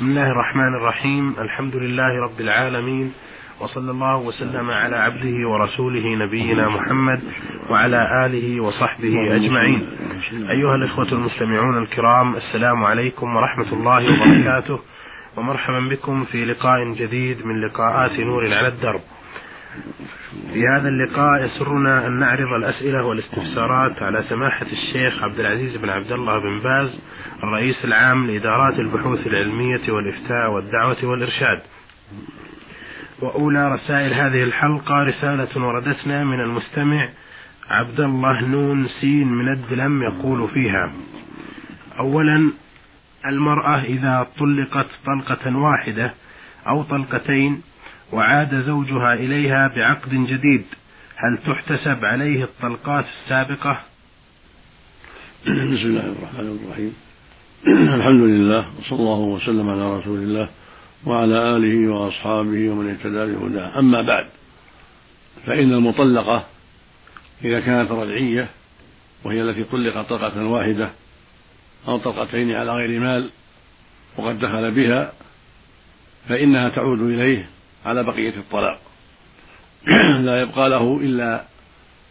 بسم الله الرحمن الرحيم. الحمد لله رب العالمين وصلى الله وسلم على عبده ورسوله نبينا محمد وعلى آله وصحبه أجمعين. أيها الإخوة المستمعون الكرام السلام عليكم ورحمة الله وبركاته ومرحبا بكم في لقاء جديد من لقاءات نور على الدرب. في هذا اللقاء يسرنا أن نعرض الأسئلة والاستفسارات على سماحة الشيخ عبد العزيز بن عبد الله بن باز الرئيس العام لإدارات البحوث العلمية والإفتاء والدعوة والإرشاد. وأولى رسائل هذه الحلقة رسالة وردتنا من المستمع عبد الله نون سين من الدلم يقول فيها أولا المرأة إذا طلقت طلقة واحدة أو طلقتين وعاد زوجها إليها بعقد جديد. هل تحتسب عليه الطلقات السابقة؟ بسم الله الرحمن الرحيم. الحمد لله وصلى الله وسلم على رسول الله وعلى آله وأصحابه ومن اهتدى بهداه. أما بعد فإن المطلقة إذا كانت رجعية وهي التي طلقت طلقة واحدة أو طلقتين على غير مال وقد دخل بها فإنها تعود إليه على بقية الطلاق. لا يبقى له إلا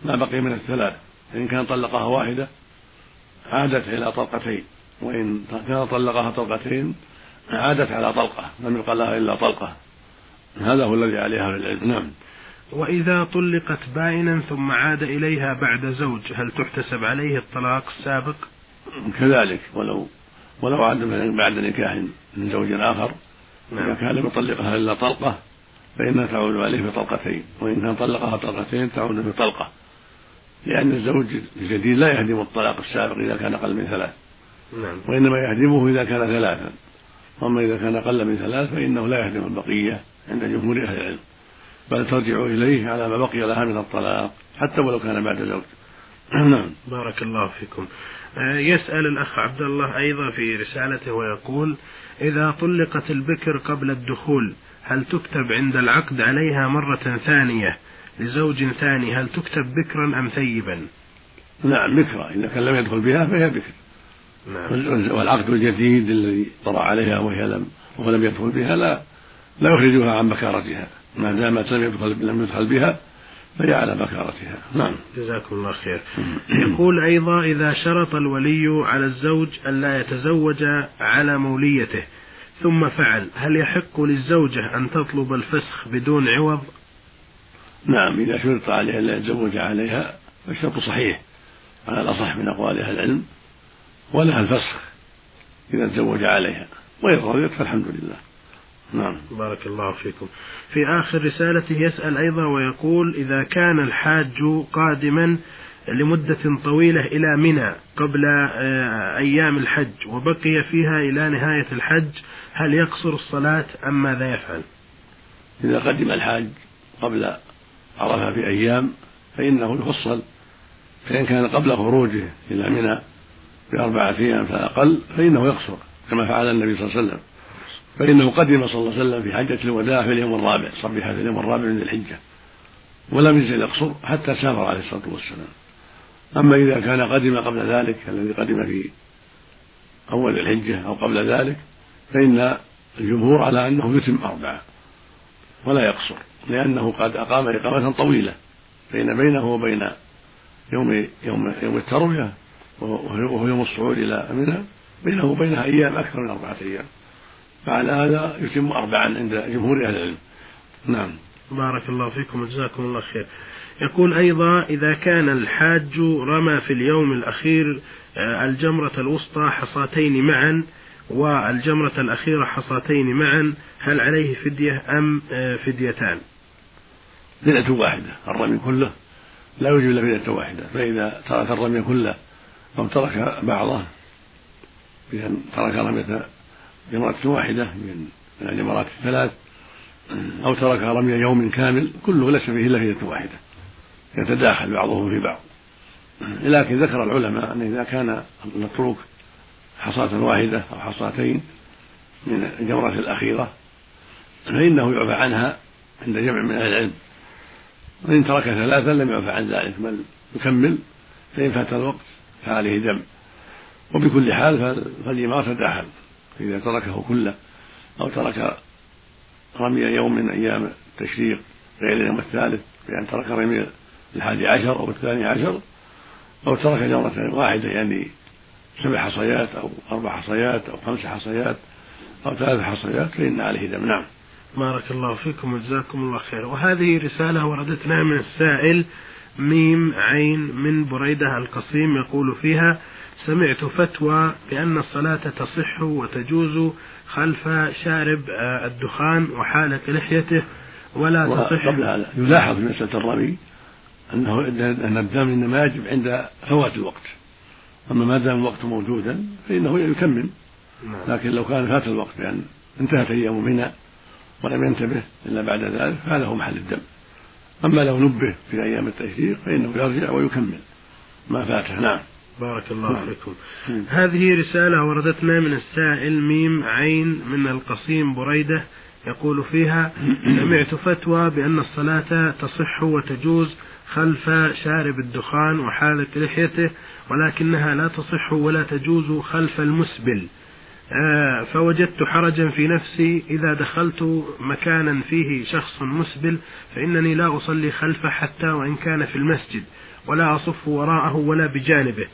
ما بقي من الثلاث. فإن كان طلقها واحدة عادت إلى طلقتين. وإن كان طلقها طلقتين عادت على طلقة. لم يبقى لها إلا طلقة. هذا هو الذي عليها العلم. نعم. وإذا طلقت بائنا ثم عاد إليها بعد زوج هل تحتسب عليه الطلاق السابق؟ كذلك. ولو ولو عاد بعد نكاح من زوج آخر نعم. كان لم يطلقها إلا طلقة فإنها تعود عليه بطلقتين وإن كان طلقها طلقتين تعود بطلقة لأن الزوج الجديد لا يهدم الطلاق السابق إذا كان أقل من ثلاث. نعم. وإنما يهدمه إذا كان ثلاثا. أما إذا كان أقل من ثلاث فإنه لا يهدم البقية عند جمهور أهل العلم. بل ترجع إليه على ما بقي لها من الطلاق حتى ولو كان بعد زوج. نعم. بارك الله فيكم. آه، يسأل الأخ عبد الله أيضا في رسالته ويقول إذا طلقت البكر قبل الدخول هل تكتب عند العقد عليها مرة ثانية لزوج ثاني هل تكتب بكرا أم ثيبا؟ نعم بكرا. إذا كان لم يدخل بها فهي بكر. نعم. والعقد الجديد الذي طرأ عليها وهي لم وهو لم يدخل بها لا لا يخرجها عن بكارتها. ما دامت لم يدخل لم يدخل بها فهي على بكارتها. نعم. جزاكم الله خير. يقول أيضا إذا شرط الولي على الزوج ألا يتزوج على موليته ثم فعل. هل يحق للزوجة أن تطلب الفسخ بدون عوض؟ نعم إذا شرط عليها ألا يتزوج عليها فالشرط صحيح. على الأصح من أقوال أهل العلم ولها الفسخ إذا تزوج عليها. وإذا رضيت فالحمد لله. نعم. بارك الله فيكم. في آخر رسالته يسأل أيضا ويقول إذا كان الحاج قادما لمدة طويلة إلى منى قبل آه، أيام الحج وبقي فيها إلى نهاية الحج. هل يقصر الصلاة أم ماذا يفعل؟ إذا قدم الحاج قبل عرفة بأيام فإنه يفصل. فإن كان قبل خروجه إلى منى بأربعة أيام فأقل فإنه يقصر كما فعل النبي صلى الله عليه وسلم. فإنه قدم صلى الله عليه وسلم في حجة الوداع في اليوم الرابع صبح في اليوم الرابع من الحجة ولم يزل يقصر حتى سافر عليه الصلاة والسلام. أما إذا كان قدم قبل ذلك الذي قدم في أول الحجة أو قبل ذلك فإن الجمهور على أنه يتم أربعة ولا يقصر لأنه قد أقام إقامة طويلة بين بينه وبين يوم يوم يوم التروية وهو يوم الصعود إلى منى بينه وبينها أيام أكثر من أربعة أيام. فعلى هذا يتم أربعا عند جمهور أهل العلم. نعم. بارك الله فيكم وجزاكم الله خير. يقول أيضا إذا كان الحاج رمى في اليوم الأخير آه، الجمرة الوسطى حصاتين معا والجمرة الأخيرة حصاتين معا هل عليه فدية أم آه، فديتان؟ فدية واحدة الرمي كله. لا يوجب إلا فدية واحدة فإذا ترك الرمي كله أو ترك بعضه بأن ترك رمية جمرة واحدة من الجمرات الثلاث أو ترك رمي يوم كامل كله ليس فيه إلا فدية واحدة. يتداخل بعضه في بعض. لكن ذكر العلماء أن إذا كان المتروك حصاة واحدة أو حصاتين من الجمرة الأخيرة فإنه يعفى عنها عند جمع من أهل العلم. وإن ترك ثلاثا لم يعفى عن ذلك بل يكمل فإن فات الوقت فعليه دم. وبكل حال فالإمارة تداخل. فإذا تركه كله أو ترك رمي يوم من أيام التشريق غير اليوم الثالث بأن ترك رمي الحادي عشر أو الثاني عشر أو ترك جمرة واحدة يعني سبع حصيات أو أربع حصيات أو خمس حصيات أو ثلاث حصيات فإن عليه دم. نعم. بارك الله فيكم وجزاكم الله خير. وهذه رسالة وردتنا من السائل ميم عين من بريدة القصيم يقول فيها سمعت فتوى بأن الصلاة تصح وتجوز خلف شارب آه، الدخان وحالة لحيته ولا تصح؟ قبل هذا يلاحظ في مسألة الرمي أنه أن الدم إنما يجب عند فوات الوقت. أما ما دام الوقت موجودا فإنه يكمل نعم. لكن لو كان فات الوقت بأن انتهت أيام منى ولم ينتبه إلا بعد ذلك فهذا هو محل الدم. أما لو نبه في أيام التشريق فإنه يرجع ويكمل ما فاته. نعم. بارك الله نعم. فيكم. هذه رسالة وردتنا من السائل ميم عين من القصيم بريدة يقول فيها سمعت فتوى بأن الصلاة تصح وتجوز خلف شارب الدخان وحالة لحيته ولكنها لا تصح ولا تجوز خلف المسبل. آه، فوجدت حرجا في نفسي إذا دخلت مكانا فيه شخص مسبل فإنني لا أصلي خلفه حتى وإن كان في المسجد ولا أصف وراءه ولا بجانبه.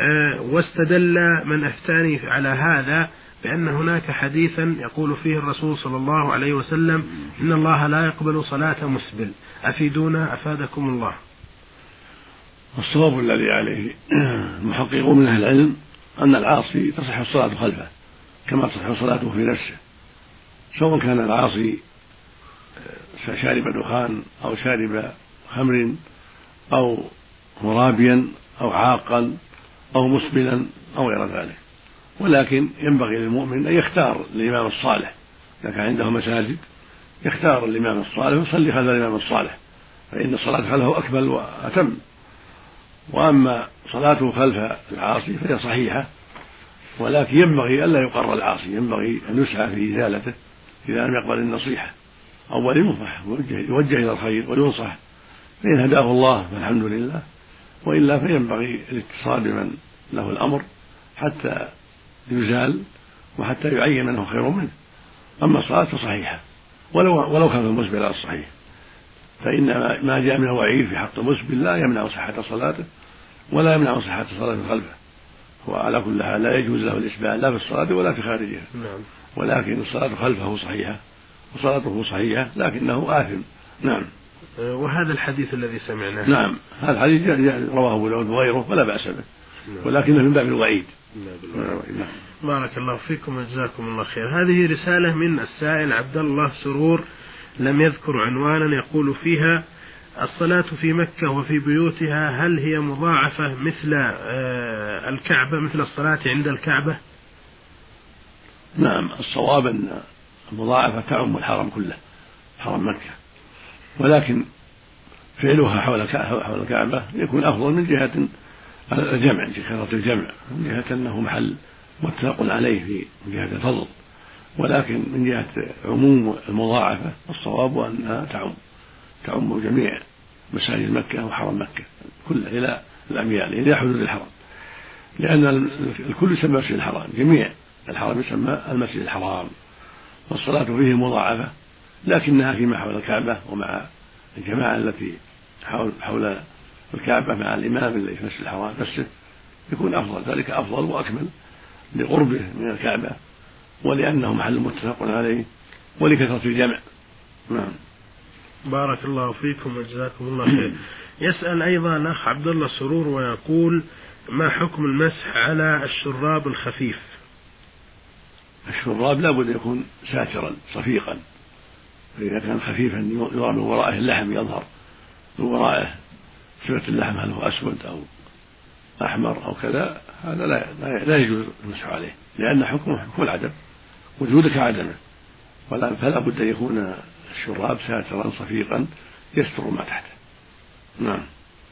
آه، واستدل من أفتاني على هذا بأن هناك حديثا يقول فيه الرسول صلى الله عليه وسلم إن الله لا يقبل صلاة مسبل. أفيدونا أفادكم الله. الصواب الذي عليه المحققون من أهل العلم أن العاصي تصح الصلاة خلفه كما تصح صلاته في نفسه. سواء كان العاصي شارب دخان أو شارب خمر أو مرابيا أو عاقا أو مسبلا أو غير ذلك. ولكن ينبغي للمؤمن أن يختار الإمام الصالح إذا كان عنده مساجد يختار الإمام الصالح ويصلي خلف الإمام الصالح فإن الصلاة خلفه أكمل وأتم. وأما صلاته خلف العاصي فهي صحيحة ولكن ينبغي ألا يقر العاصي ينبغي أن يسعى في إزالته إذا لم يقبل النصيحة. أول ينصح يوجه إلى الخير وينصح فإن هداه الله فالحمد لله. وإلا فينبغي الاتصال بمن له الأمر حتى يزال وحتى يعين من هو خير منه. أما الصلاة فصحيحة. ولو ولو كان المسبل على الصحيح. فإن ما جاء من الوعيد في حق المسبل لا يمنع صحة صلاته ولا يمنع صحة صلاة خلفه وعلى كل حال لا يجوز له الإسبال لا في الصلاة ولا في خارجها نعم. ولكن الصلاة خلفه صحيحة وصلاته صحيحة لكنه آثم. نعم. أه، وهذا الحديث الذي سمعناه. نعم. هذا الحديث رواه أبو داود وغيره ولا بأس به. نعم. ولكنه من باب الوعيد. بارك الله فيكم وجزاكم الله خير. هذه رسالة من السائل عبد الله سرور لم يذكر عنوانا يقول فيها الصلاة في مكة وفي بيوتها هل هي مضاعفة مثل آه، الكعبة مثل الصلاة عند الكعبة؟ نعم الصواب أن المضاعفة تعم الحرم كله حرم مكة. ولكن فعلها حول حول الكعبة يكون أفضل من جهة الجمع كثرة الجمع من جهة أنه محل متفق عليه في جهة الفضل ولكن من جهة عموم المضاعفة الصواب أنها تعم تعم جميع مساجد مكة وحرم مكة كل إلى الأميال إلى حدود الحرم. لأن الكل يسمى المسجد الحرام جميع الحرم يسمى المسجد الحرام. والصلاة فيه مضاعفة لكنها فيما حول الكعبة ومع الجماعة التي حول حول الكعبة مع الإمام الذي في المسجد الحرام نفسه يكون أفضل ذلك أفضل وأكمل لقربه من الكعبة ولأنه محل متفق عليه ولكثرة الجمع. نعم. بارك الله فيكم وجزاكم الله خير. يسأل أيضا الأخ عبد الله سرور ويقول ما حكم المسح على الشراب الخفيف؟ الشراب لابد يكون ساترا صفيقا. فإذا كان خفيفا يرى من ورائه اللحم يظهر من ورائه صفة اللحم هل هو أسود أو أحمر أو كذا هذا لا لا يجوز المسح عليه لأن حكمه حكم العدم وجودك عدمه ولا فلا بد أن يكون الشراب ساترا صفيقا يستر ما تحته نعم.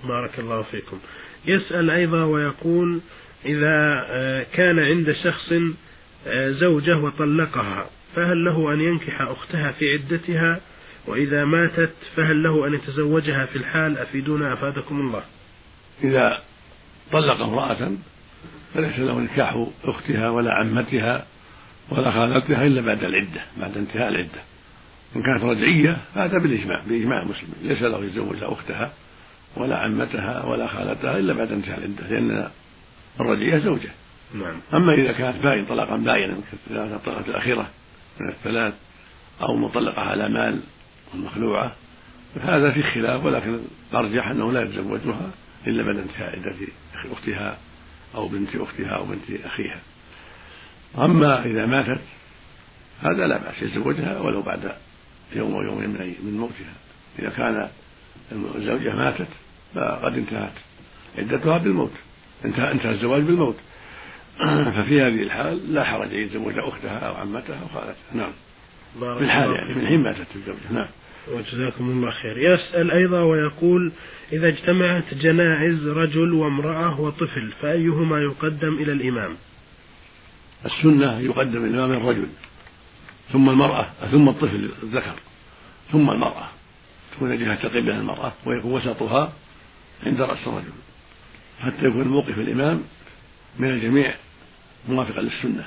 بارك الله فيكم. يسأل أيضا ويقول إذا آه، كان عند شخص آه، زوجة وطلقها فهل له أن ينكح أختها في عدتها؟ وإذا ماتت فهل له أن يتزوجها في الحال أفيدونا أفادكم الله؟ إذا طلق امرأة فليس له نكاح أختها ولا عمتها ولا خالتها إلا بعد العدة بعد انتهاء العدة. إن كانت رجعية فهذا بالإجماع بإجماع المسلمين ليس له يتزوج أختها ولا عمتها ولا خالتها إلا بعد انتهاء العدة لأن الرجعية زوجة. نعم. أما إذا كانت باين طلاقا باينا كانت الطلقة الأخيرة من الثلاث أو مطلقة على مال المخلوعة فهذا في خلاف ولكن الأرجح أنه لا يتزوجها إلا بعد انتهاء عدة أختها أو بنت أختها أو بنت أخيها. أما إذا ماتت هذا لا بأس يتزوجها ولو بعد يوم أو يومين من موتها. إذا كان الزوجة ماتت فقد انتهت. عدتها بالموت. انتهى انتهى الزواج بالموت. ففي هذه الحال لا حرج أن يتزوج أختها أو عمتها أو خالتها. نعم. في الحال يعني من حين ماتت الزوجة. نعم. وجزاكم الله خير. يسأل أيضا ويقول إذا اجتمعت جنائز رجل وامرأة وطفل فأيهما يقدم إلى الإمام؟ السنة يقدم الإمام الرجل ثم المرأة ثم الطفل الذكر ثم المرأة. تكون جهة قبلة المرأة ويكون وسطها عند رأس الرجل. حتى يكون موقف الإمام من الجميع موافقا للسنة.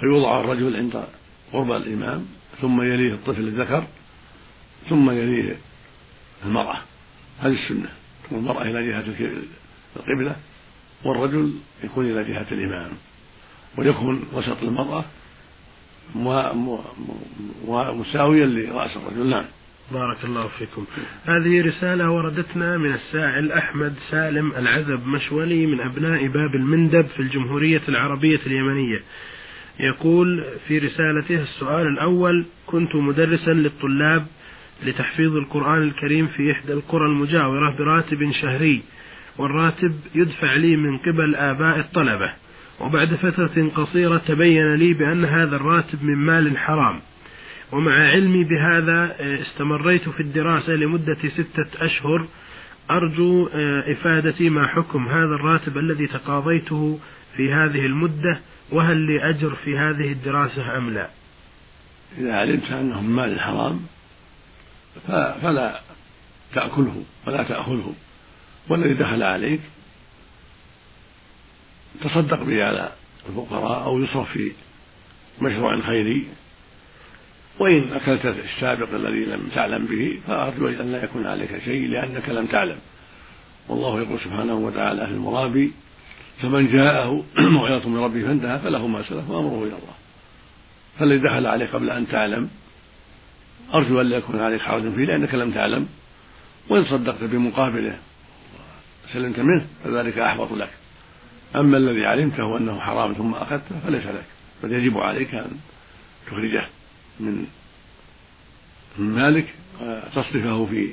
فيوضع الرجل عند قرب الإمام ثم يليه الطفل الذكر ثم يليه المرأة. هذه السنة. تكون المرأة إلى جهة القبلة والرجل يكون إلى جهة الإمام. ويكون وسط المرأة مساويا لرأس الرجل. نعم. بارك الله فيكم. هذه رسالة وردتنا من السائل أحمد سالم العزب مشولي من أبناء باب المندب في الجمهورية العربية اليمنية. يقول في رسالته السؤال الأول كنت مدرسا للطلاب لتحفيظ القرآن الكريم في إحدى القرى المجاورة براتب شهري والراتب يدفع لي من قبل آباء الطلبة. وبعد فترة قصيرة تبين لي بأن هذا الراتب من مال حرام. ومع علمي بهذا استمريت في الدراسة لمدة ستة أشهر. أرجو إفادتي ما حكم هذا الراتب الذي تقاضيته في هذه المدة. وهل لي أجر في هذه الدراسة أم لا؟ إذا علمت أنه من مال حرام فلا تأكله ولا تأخذه. والذي دخل عليك تصدق به على الفقراء أو يصرف في مشروع خيري. وإن أكلت السابق الذي لم تعلم به فأرجو أن لا يكون عليك شيء لأنك لم تعلم. والله يقول سبحانه وتعالى في المرابي فمن جاءه موعظة من ربه فانتهى فله ما سلف وأمره إلى الله. فالذي دخل عليه قبل أن تعلم أرجو أن لا يكون عليك حرج فيه لأنك لم تعلم وإن صدقت بمقابله سلمت منه فذلك أحبط لك. أما الذي علمته أنه حرام ثم أخذته فليس لك بل يجب عليك أن تخرجه من مالك وتصرفه في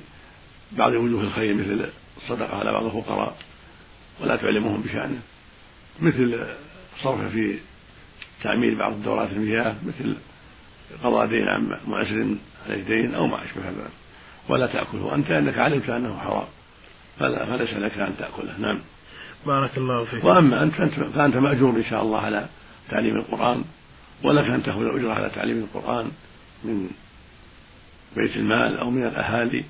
بعض وجوه الخير مثل الصدقة على بعض الفقراء ولا تعلمهم بشأنه. مثل صرفه في تعمير بعض الدورات المياه مثل قضاء دين عن معسر عليه دين أو ما أشبه ذلك. ولا تأكله أنت أنك علمت أنه حرام. فلا فليس لك أن تأكله. نعم. بارك الله فيك. وأما أنت فأنت مأجور إن شاء الله على تعليم القرآن ولك أن تأخذ الأجرة على تعليم القرآن من بيت المال أو من الأهالي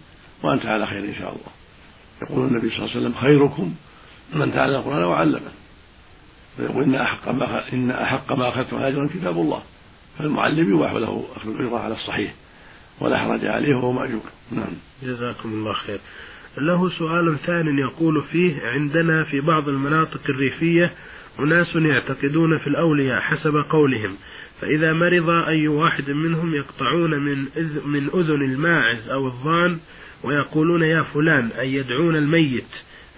وأنت على خير إن شاء الله. يقول النبي صلى الله عليه وسلم خيركم من تعلم القرآن وعلمه. ويقول إن أحق ما إن أحق ما أخذتم أجرا كتاب الله. فالمعلم يباح له أخذ الأجرة على الصحيح. ولا حرج عليه وهو مأجور. نعم. جزاكم الله خير. له سؤال ثان يقول فيه عندنا في بعض المناطق الريفية أناس يعتقدون في الأولياء حسب قولهم. فإذا مرض أي واحد منهم يقطعون من من أذن الماعز أو الضان ويقولون يا فلان أي يدعون الميت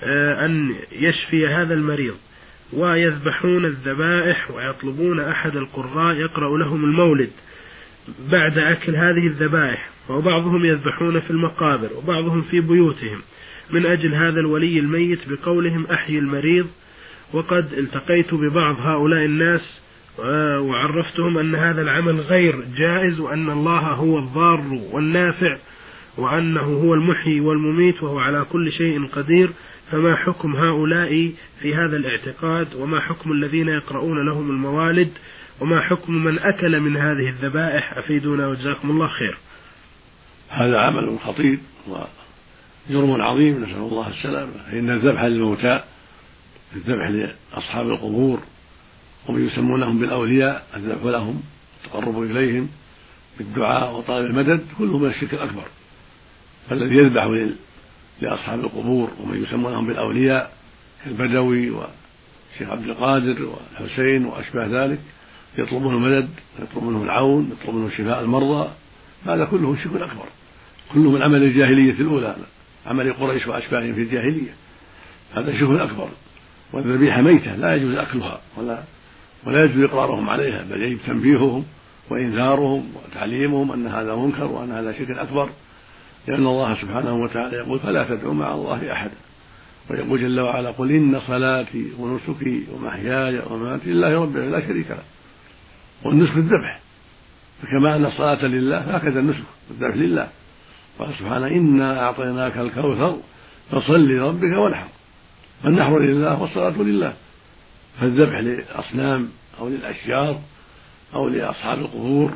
آه، أن يشفي هذا المريض. ويذبحون الذبائح ويطلبون أحد القراء يقرأ لهم المولد بعد أكل هذه الذبائح. وبعضهم يذبحون في المقابر وبعضهم في بيوتهم. من أجل هذا الولي الميت بقولهم أحيي المريض. وقد التقيت ببعض هؤلاء الناس آه، وعرفتهم أن هذا العمل غير جائز وأن الله هو الضار والنافع وأنه هو المحيي والمميت وهو على كل شيء قدير. فما حكم هؤلاء في هذا الاعتقاد؟ وما حكم الذين يقرؤون لهم الموالد؟ وما حكم من أكل من هذه الذبائح؟ أفيدونا وجزاكم الله خير. هذا عمل خطير وجرم عظيم نسأل الله السلامة. فإن الذبح للموتى الذبح لأصحاب القبور ومن يسمونهم بالأولياء الذبح لهم التقرب إليهم بالدعاء وطلب المدد كله من الشرك الأكبر. فالذي يذبح لأصحاب القبور ومن يسمونهم بالأولياء البدوي والشيخ عبد القادر والحسين وأشباه ذلك يطلبون المدد يطلبون العون يطلبون شفاء المرضى. هذا كله شرك أكبر كله من عمل الجاهلية الأولى عمل قريش وأشباههم في الجاهلية. هذا شرك أكبر والذبيحة ميتة لا يجوز أكلها ولا ولا يجوز إقرارهم عليها بل يجب تنبيههم وإنذارهم وتعليمهم أن هذا منكر وأن هذا شرك أكبر. لأن الله سبحانه وتعالى يقول فلا تدعوا مع الله أحدا ويقول جل وعلا قل إن صلاتي ونسكي ومحياي ومماتي لله رب لا شريك له. والنسك الذبح. فكما أن الصلاة لله هكذا النسك الذبح لله. قال سبحانه إنا أعطيناك الكوثر فصل لربك وانحر. فالنحر لله والصلاة لله. فالذبح للأصنام أو للأشجار أو لأصحاب القبور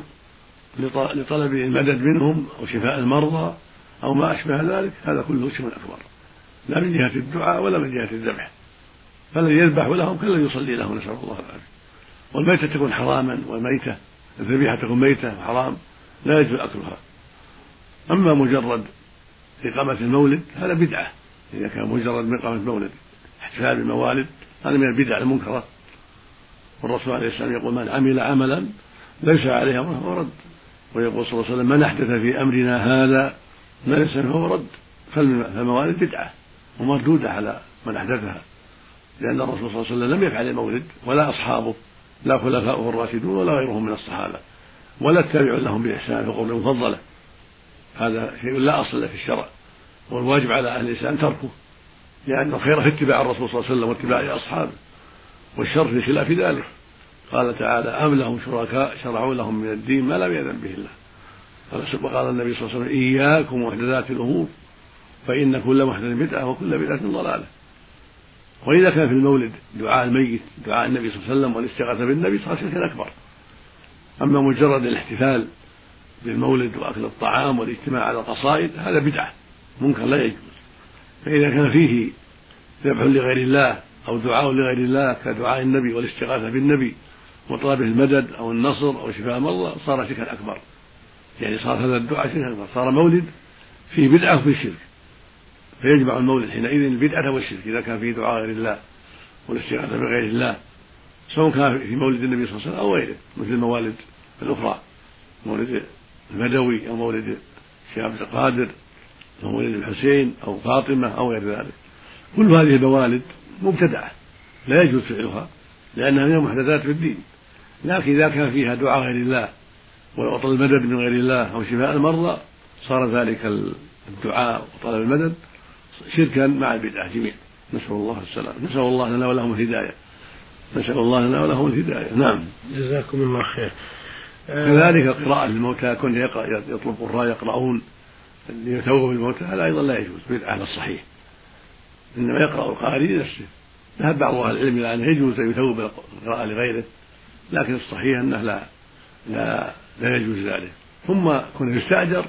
لطلب المدد منهم أو شفاء المرضى أو ما أشبه ذلك هذا كله شرك أكبر لا من جهة الدعاء ولا من جهة الذبح. فالذي يذبح لهم كالذي يصلي لهم نسأل الله العافية. والميتة تكون حراما والميتة الذبيحة تكون ميتة وحرام لا يجوز أكلها. أما مجرد إقامة المولد هذا بدعة. إذا كان مجرد من إقامة المولد احتفال بالموالد هذا من البدع المنكرة. والرسول عليه السلام يقول من عمل عملا ليس عليه أمره فهو رد ويقول صلى الله عليه وسلم من أحدث في أمرنا هذا ما ليس فهو رد. فالموالد بدعة ومردودة على من أحدثها. لأن الرسول صلى الله عليه وسلم لم يفعل المولد ولا أصحابه لا خلفاؤه الراشدون ولا غيرهم من الصحابة. ولا التابعون لهم بإحسان في القرون المفضلة هذا شيء لا أصل له في الشرع. والواجب على أهل الإسلام تركه لأن الخير في اتباع الرسول صلى الله عليه وسلم واتباع أصحابه والشر في خلاف ذلك. قال تعالى أم لهم شركاء شرعوا لهم من الدين ما لم يأذن به الله. وقال النبي صلى الله عليه وسلم إياكم محدثات الأمور فإن كل محدث بدعة وكل بدعة ضلالة. وإذا كان في المولد دعاء الميت دعاء النبي صلى الله عليه وسلم والاستغاثة بالنبي صار شركا أكبر أما مجرد الاحتفال بالمولد وأكل الطعام والاجتماع على القصائد هذا بدعة منكر لا يجوز. فإذا كان فيه ذبح لغير الله أو دعاء لغير الله كدعاء النبي والاستغاثة بالنبي وطلب المدد أو النصر أو شفاء المرضى صار شركا أكبر. يعني صار هذا الدعاء شركا صار مولد فيه بدعة وفيه شرك. فيجمع المولد حينئذ البدعة والشرك إذا كان فيه دعاء غير الله والاستغاثة بغير الله سواء كان في مولد النبي صلى الله عليه وسلم أو غيره مثل الموالد الأخرى مولد البدوي أو مولد الشيخ عبد القادر أو مولد الحسين أو فاطمة أو غير ذلك. كل هذه الموالد مبتدعة لا يجوز فعلها لأنها من المحدثات في الدين. لكن إذا كان فيها دعاء غير الله وطلب المدد من غير الله أو شفاء المرضى صار ذلك الدعاء وطلب المدد شركا مع البدعة جميعا. نسأل الله السلام نسأل الله لنا ولهم الهداية. نسأل الله لنا ولهم الهداية. نعم. جزاكم الله خير. كذلك القراءة للموتى كون يقرأ يطلب قراء يقرؤون. ليتوبوا بالموتى هذا أيضا لا يجوز بدعة على الصحيح. إنما يقرأ القارئ لنفسه. ذهب بعض أهل العلم إلى أنه يجوز أن يتوب بالقراءة لغيره لكن الصحيح أنه لا لا لا يجوز ذلك. ثم كون يستأجر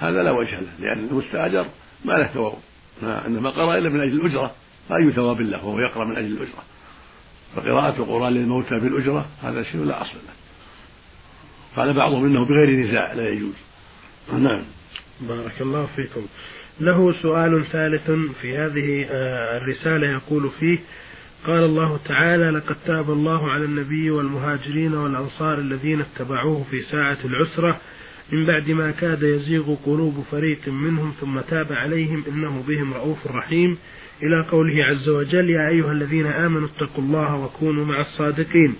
هذا لا وجه له لأن المستأجر ما له ثواب. إنما قرأ إلا من أجل الأجرة. فأي ثواب له وهو يقرأ من أجل الأجرة. فقراءة القرآن للموتى بالأجرة هذا شيء لا أصل له. قال بعضهم إنه بغير نزاع لا يجوز. نعم. بارك الله فيكم. له سؤال ثالث في هذه آه، الرسالة يقول فيه قال الله تعالى لقد تاب الله على النبي والمهاجرين والأنصار الذين اتبعوه في ساعة العسرة من بعد ما كاد يزيغ قلوب فريق منهم ثم تاب عليهم إنه بهم رؤوف رحيم. إلى قوله عز وجل يا أيها الذين آمنوا اتقوا الله وكونوا مع الصادقين.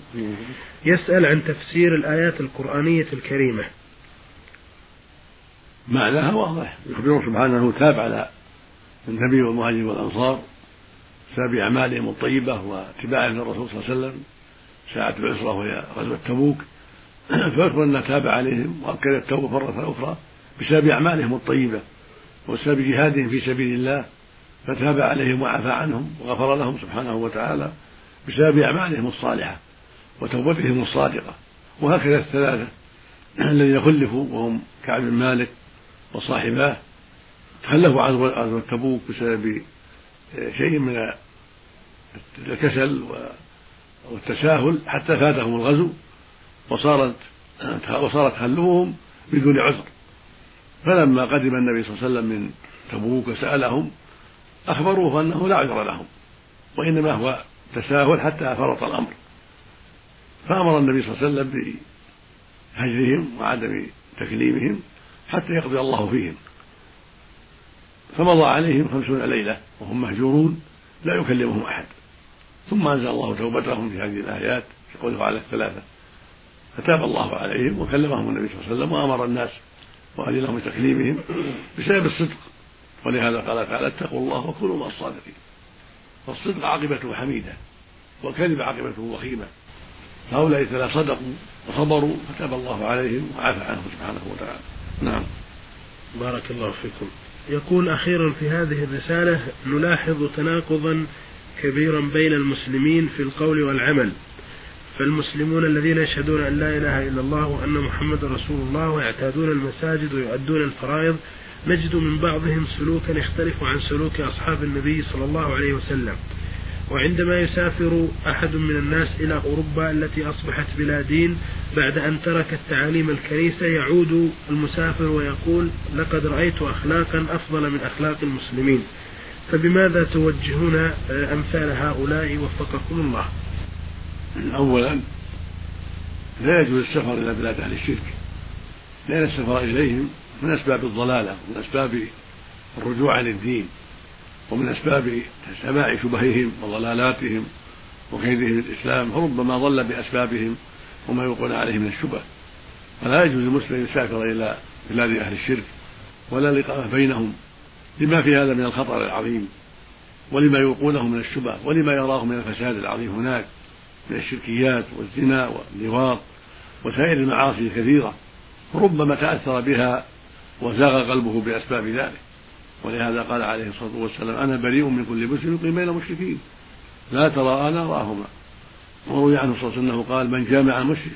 يسأل عن تفسير الآيات القرآنية الكريمة. معناها واضح. يخبر سبحانه انه تاب على النبي والمهاجرين والأنصار بسبب أعمالهم الطيبة واتباعهم للرسول صلى الله عليه وسلم. ساعة العسرة وهي غزوة تبوك. فيخبر انه تاب عليهم واكد التوبة مرة أخرى بسبب أعمالهم الطيبة وبسبب جهادهم في سبيل الله. فتاب عليهم وعفى عنهم وغفر لهم سبحانه وتعالى بسبب أعمالهم الصالحة وتوبتهم الصادقة. وهكذا الثلاثة الذين خلفوا وهم كعب بن مالك وصاحباه. تخلفوا عن غزوة تبوك بسبب شيء من الكسل والتساهل حتى فاتهم الغزو وصارت وصارت خلوهم بدون عذر. فلما قدم النبي صلى الله عليه وسلم من تبوك وسألهم أخبروه أنه لا عذر لهم وإنما هو تساهل حتى فرط الأمر. فأمر النبي صلى الله عليه وسلم بهجرهم وعدم تكليمهم حتى يقضي الله فيهم. فمضى عليهم خمسون ليلة وهم مهجورون لا يكلمهم أحد. ثم أنزل الله توبتهم في هذه الآيات في قوله على الثلاثة. فتاب الله عليهم وكلمهم النبي صلى الله عليه وسلم وأمر الناس وأذن لهم بتكليمهم بسبب الصدق. ولهذا قال تعالى اتقوا الله وكونوا مع الصادقين. فالصدق عاقبته حميدة والكذب عاقبته وخيمة. هؤلاء الثلاثة صدقوا وصبروا فتاب الله عليهم وعفى عنهم سبحانه وتعالى. نعم. بارك الله فيكم. يقول أخيرا في هذه الرسالة نلاحظ تناقضا كبيرا بين المسلمين في القول والعمل. فالمسلمون الذين يشهدون أن لا إله إلا الله وأن محمد رسول الله ويعتادون المساجد ويؤدون الفرائض نجد من بعضهم سلوكا يختلف عن سلوك أصحاب النبي صلى الله عليه وسلم. وعندما يسافر أحد من الناس إلى أوروبا التي أصبحت بلا دين بعد أن تركت تعاليم الكنيسة يعود المسافر ويقول لقد رأيت أخلاقا أفضل من أخلاق المسلمين. فبماذا توجهون أمثال هؤلاء وفقكم الله؟ أولا لا يجوز السفر إلى بلاد أهل الشرك. لأن السفر إليهم من أسباب الضلالة ومن أسباب الرجوع عن الدين ومن أسباب سماع شبههم وضلالاتهم وكيدهم الإسلام فربما ضل بأسبابهم وما يلقون عليه من الشبه. فلا يجوز للمسلم أن يسافر إلى بلاد أهل الشرك ولا لقاء بينهم. لما في هذا من الخطر العظيم ولما يلقونه من الشبه ولما يراه من الفساد العظيم هناك من الشركيات والزنا واللواط وسائر المعاصي الكثيرة ربما تأثر بها وزاغ قلبه بأسباب ذلك. ولهذا قال عليه الصلاة والسلام أنا بريء من كل مسلم يقيم بين المشركين. لا ترى أنا راهما وروي عنه صلى الله عليه وسلم أنه قال من جامع المشرك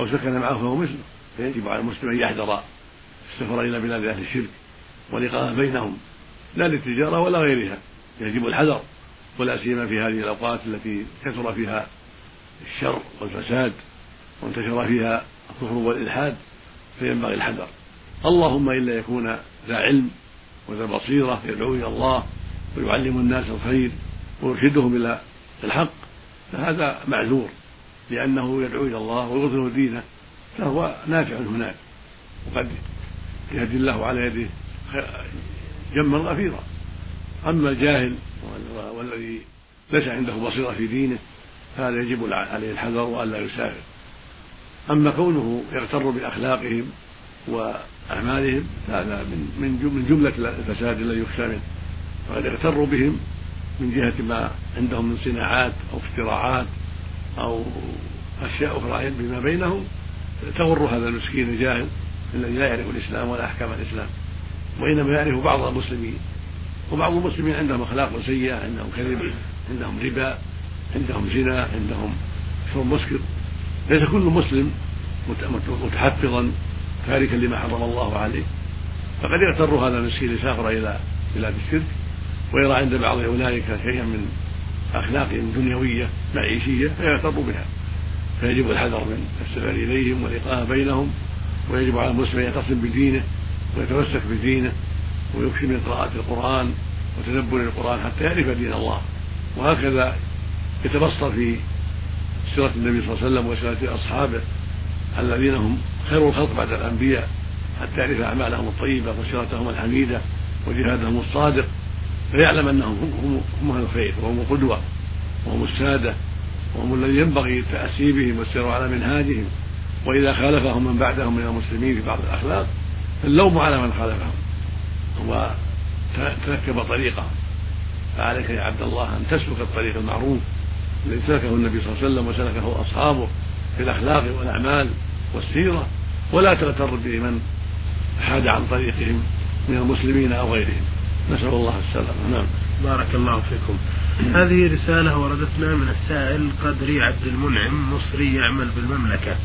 أو سكن معه فهو مسلم. فيجب على المسلم أن يحذر. السفر إلى بلاد أهل الشرك. ولقاء بينهم لا للتجارة ولا غيرها يجب الحذر ولا سيما في هذه الأوقات التي كثر فيها الشر والفساد وانتشر فيها الكفر والإلحاد فينبغي الحذر. اللهم إلا يكون ذا علم وذا بصيرة يدعو إلى الله ويعلم الناس الخير ويرشدهم إلى الحق فهذا معذور لأنه يدعو إلى الله ويظهر دينه فهو نافع هناك وقد يهدي الله على يده جما غفيرا أما الجاهل والذي ليس عنده بصيرة في دينه فهذا يجب عليه الحذر وألا يسافر. أما كونه يغتر بأخلاقهم وأعمالهم هذا من من جملة الفساد الذي يخشى منه. وقد يغتر بهم من جهة ما عندهم من صناعات أو اختراعات أو أشياء أخرى بما بينهم تغر هذا المسكين الجاهل الذي لا يعرف الإسلام ولا أحكام الإسلام. وإنما يعرف بعض المسلمين وبعض المسلمين عندهم أخلاق سيئة عندهم كذب عندهم ربا عندهم زنا عندهم شرب مسكر. ليس كل مسلم متحفظا تاركا لما حرم الله عليه. فقد يغتر هذا المسكين لسافر إلى بلاد الشرك ويرى عند بعض أولئك شيئا من اخلاق دنيوية معيشية فيغتر بها. فيجب الحذر من السفر إليهم والإقامة بينهم ويجب على المسلم أن يعتصم بدينه ويتمسك بدينه ويكثر من قراءة القرآن وتدبر القرآن حتى يعرف دين الله. وهكذا يتبصر في سيرة النبي صلى الله عليه وسلم وسيرة أصحابه الذين هم خير الخلق بعد الأنبياء حتى يعرف أعمالهم الطيبة وسيرتهم الحميدة وجهادهم الصادق. فيعلم أنهم هم, هم أهل الخير وهم القدوة وهم السادة وهم الذي ينبغي التأسي بهم والسير على منهاجهم. وإذا خالفهم من بعدهم من المسلمين في بعض الأخلاق فاللوم على من خالفهم. وتركب طريقهم فعليك يا عبد الله أن تسلك الطريق المعروف الذي سلكه النبي صلى الله عليه وسلم وسلكه أصحابه في الأخلاق والأعمال والسيرة ولا تغتر بمن حاد عن طريقهم من المسلمين أو غيرهم. نسأل الله السلامة. نعم. بارك الله فيكم. هذه رسالة وردتنا من السائل قدري عبد المنعم مصري يعمل بالمملكة.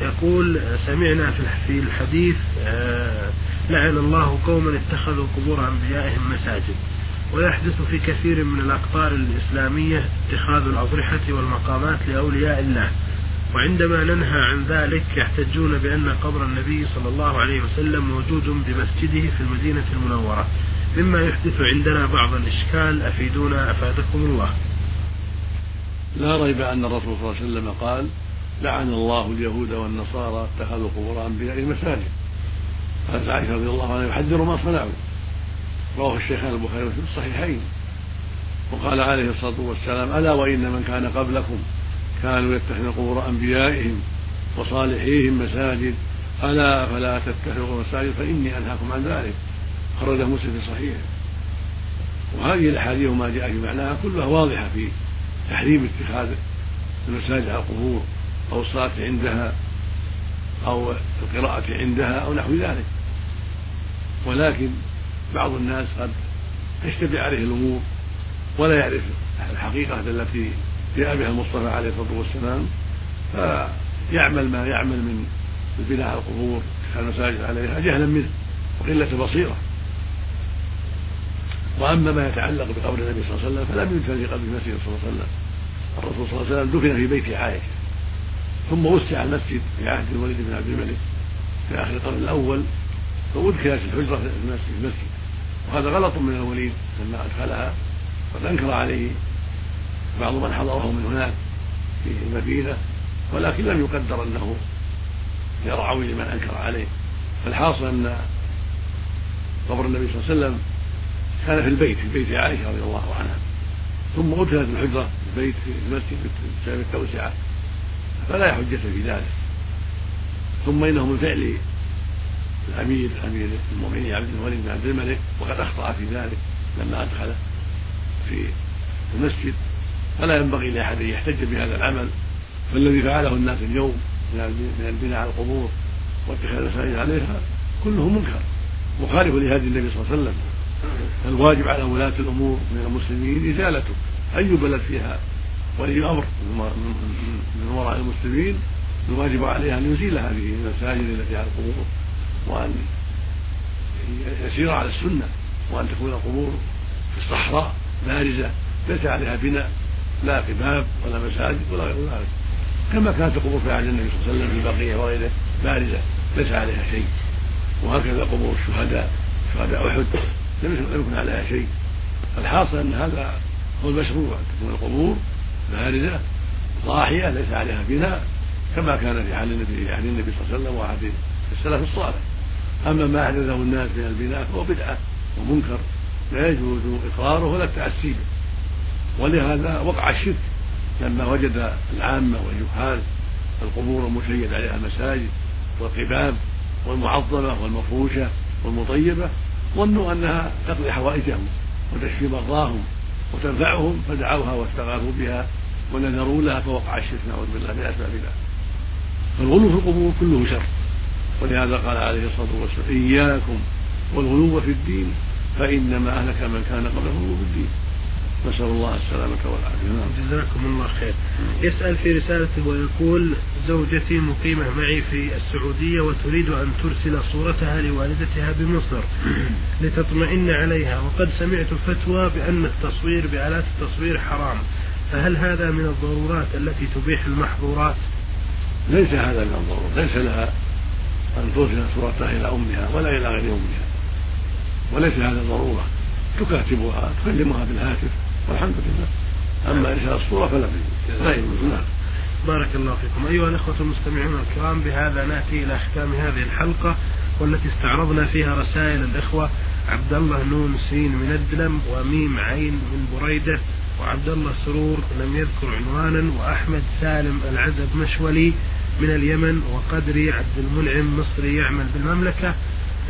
يقول سمعنا في الحديث آه، لعن الله قوما اتخذوا قبور أنبيائهم مساجد. ويحدث في كثير من الأقطار الإسلامية اتخاذ الأضرحة والمقامات لأولياء الله. وعندما ننهى عن ذلك يحتجون بأن قبر النبي صلى الله عليه وسلم موجود بمسجده في المدينة المنورة. مما يحدث عندنا بعض الإشكال أفيدونا أفادكم الله. لا ريب أن الرسول صلى الله عليه وسلم قال لعن الله اليهود والنصارى اتخذوا قبور أنبيائهم مساجد قالت عائشة رضي الله عنها يحذر ما صنعوا. رواه الشيخان البخاري في الصحيحين. وقال عليه الصلاة والسلام ألا وإن من كان قبلكم كانوا يتخذون قبور أنبيائهم وصالحيهم مساجد ألا فلا تتخذوا مساجد فإني أنهاكم عن ذلك. خرجه مسلم في صحيحه. وهذه الأحاديث وما جاء في معناها كلها واضحة في تحريم اتخاذ المساجد على القبور. أو الصلاة عندها أو القراءة عندها أو نحو ذلك. ولكن بعض الناس قد تشتبه عليه الأمور ولا يعرف الحقيقة التي جاء بها المصطفى عليه الصلاة والسلام فيعمل ما يعمل من البناء على القبور المساجد عليها جهلا منه وقلة بصيرة. وأما ما يتعلق بقبر النبي صلى الله عليه وسلم فلم يدفن في قبر المسجد صلى الله عليه وسلم. الرسول صلى الله عليه وسلم دفن في بيت عائشة. ثم وسع المسجد في عهد الوليد بن عبد الملك في اخر القرن الأول فادخلت الحجره في المسجد وهذا غلط من الوليد لما ادخلها قد انكر عليه بعض من حضره من هناك في المدينة ولكن لم يقدر انه يرعوي لمن انكر عليه فالحاصل ان قبر النبي صلى الله عليه وسلم كان في البيت في بيت عائشه رضي الله عنها ثم ادخلت الحجره في البيت في المسجد بسبب التوسعه فلا حجة في ذلك ثم إنه من فعل الأمير امير المؤمنين عبد الوليد بن عبد الملك وقد أخطأ في ذلك لما أدخل في المسجد. فلا ينبغي لأحد أن يحتج بهذا العمل. فالذي فعله الناس اليوم من البناء على القبور واتخاذ المساجد عليها كله منكر مخالف لهدي النبي صلى الله عليه وسلم. الواجب على ولاة الأمور من المسلمين إزالته أي بلد فيها ولي أمر من وراء المسلمين الواجب عليه أن يزيل هذه المساجد التي على القبور وأن يسير على السنة وأن تكون القبور في الصحراء بارزة ليس عليها بناء لا قباب ولا مساجد ولا غير ذلك. كما كانت القبور في عهد النبي صلى الله عليه وسلم في البقية وغيره بارزة ليس عليها شيء. وهكذا قبور الشهداء شهداء أحد لم يكن عليها شيء. الحاصل أن هذا هو المشروع تكون القبور باردة ضاحية ليس عليها بناء كما كان في حال النبي النبي صلى الله عليه وسلم وعهد السلف الصالح. أما ما أحدثه الناس من البناء فهو بدعة ومنكر لا يجوز إقراره ولا التأسي ولهذا وقع الشرك لما وجد العامة والجهال القبور المشيد عليها المساجد والقباب والمعظمة والمفروشة والمطيبة ظنوا أنها تقضي حوائجهم وتشفي مرضاهم وتنفعهم فدعوها واستغاثوا بها ونذروا لها فوقع الشرك نعوذ بالله من أسباب ذلك فالغلو في القبور كله شر. ولهذا قال عليه الصلاة والسلام إياكم والغلو في الدين فإنما أهلك من كان قبله في الدين. نسأل الله السلامة والعافية. نعم. جزاكم الله خير. يسأل في رسالته ويقول زوجتي مقيمة معي في السعودية وتريد أن ترسل صورتها لوالدتها بمصر لتطمئن عليها. وقد سمعت فتوى بأن التصوير بآلات التصوير حرام. فهل هذا من الضرورات التي تبيح المحظورات؟ ليس هذا من الضرورات ليس لها أن ترسل صورتها إلى أمها ولا إلى غير أمها. وليس هذا ضرورة. تكاتبها تكلمها بالهاتف. والحمد لله. أما إرسال الصورة فلا لا يجوز نعم. بارك الله فيكم. أيها الأخوة المستمعون الكرام بهذا نأتي إلى ختام هذه الحلقة والتي استعرضنا فيها رسائل الإخوة. عبد الله نون سين من الدلم وميم عين من بريدة وعبد الله سرور لم يذكر عنوانا وأحمد سالم العزب مشولي من اليمن وقدري عبد المنعم مصري يعمل بالمملكة.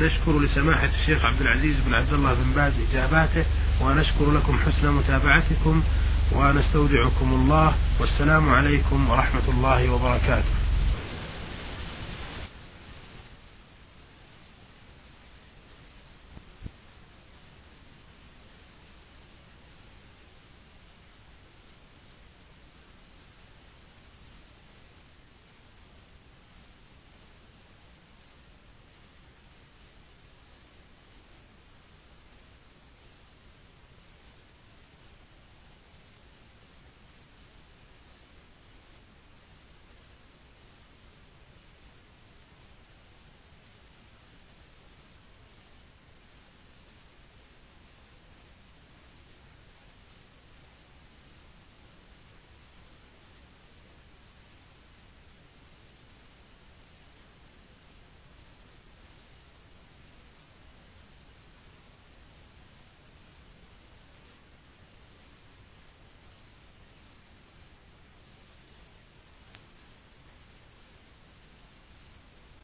نشكر لسماحة الشيخ عبد العزيز بن عبد الله بن باز إجاباته. ونشكر لكم حسن متابعتكم ونستودعكم الله والسلام عليكم ورحمة الله وبركاته.